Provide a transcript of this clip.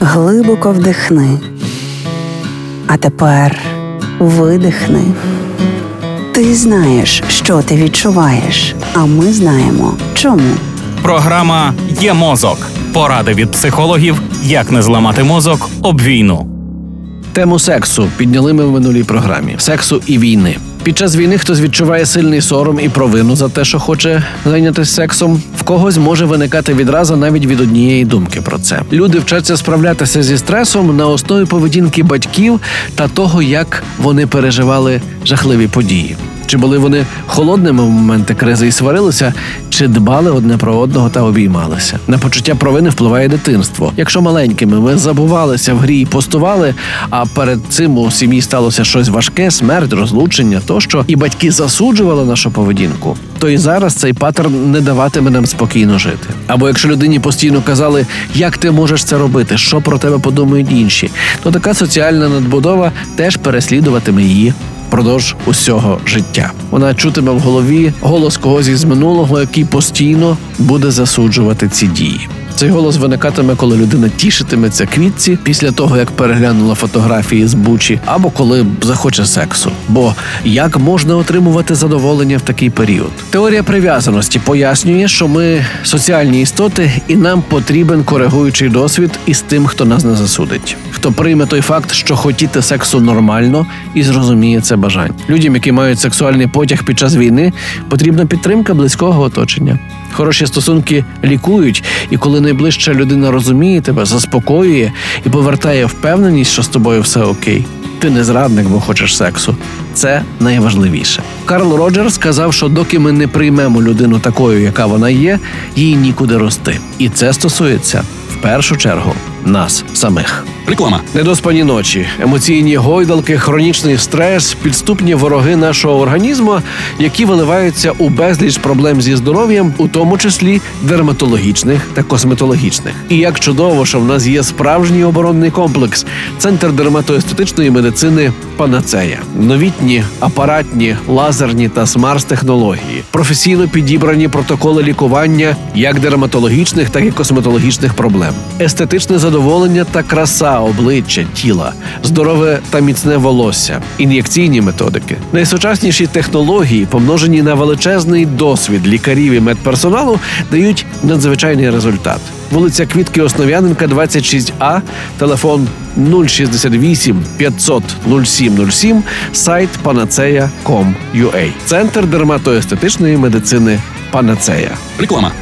Глибоко вдихни. А тепер видихни. Ти знаєш, що ти відчуваєш, а ми знаємо чому. Програма Є мозок. Поради від психологів, як не зламати мозок об війну. Тему сексу підняли ми в минулій програмі сексу і війни. Під час війни хтось відчуває сильний сором і провину за те, що хоче зайнятися сексом. В когось може виникати відразу навіть від однієї думки про це. Люди вчаться справлятися зі стресом на основі поведінки батьків та того, як вони переживали жахливі події. Чи були вони холодними в моменти кризи і сварилися, чи дбали одне про одного та обіймалися? На почуття провини впливає дитинство. Якщо маленькими ми забувалися в грі і постували, а перед цим у сім'ї сталося щось важке, смерть, розлучення, тощо, і батьки засуджували нашу поведінку, то і зараз цей паттерн не даватиме нам спокійно жити. Або якщо людині постійно казали, як ти можеш це робити, що про тебе подумають інші, то така соціальна надбудова теж переслідуватиме її впродовж усього життя. Вона чутиме в голові голос когось із минулого, який постійно буде засуджувати ці дії. Цей голос виникатиме, коли людина тішитиметься квітці після того, як переглянула фотографії з бучі, або коли захоче сексу. Бо як можна отримувати задоволення в такий період? Теорія прив'язаності пояснює, що ми соціальні істоти, і нам потрібен коригуючий досвід із тим, хто нас не засудить, хто прийме той факт, що хотіти сексу нормально і зрозуміє це бажання. Людям, які мають сексуальний потяг під час війни, потрібна підтримка близького оточення. Хороші стосунки лікують, і коли найближча людина розуміє тебе, заспокоює і повертає впевненість, що з тобою все окей. Ти не зрадник, бо хочеш сексу. Це найважливіше. Карл Роджерс сказав, що доки ми не приймемо людину такою, яка вона є, їй нікуди рости. І це стосується в першу чергу нас самих. Реклама. Недоспані ночі, емоційні гойдалки, хронічний стрес, підступні вороги нашого організму, які виливаються у безліч проблем зі здоров'ям, у тому числі дерматологічних та косметологічних. І як чудово, що в нас є справжній оборонний комплекс, центр дерматоестетичної медицини Панацея, новітні апаратні, лазерні та смарт-технології, професійно підібрані протоколи лікування як дерматологічних, так і косметологічних проблем, естетичне задоволення та краса обличчя, тіла, здорове та міцне волосся, ін'єкційні методики, найсучасніші технології, помножені на величезний досвід лікарів і медперсоналу, дають надзвичайний результат. Вулиця Квітки Основ'яненка, 26А, телефон 068 500 0707, сайт panaceia.com.ua. Центр дерматоестетичної медицини Панацея. Реклама.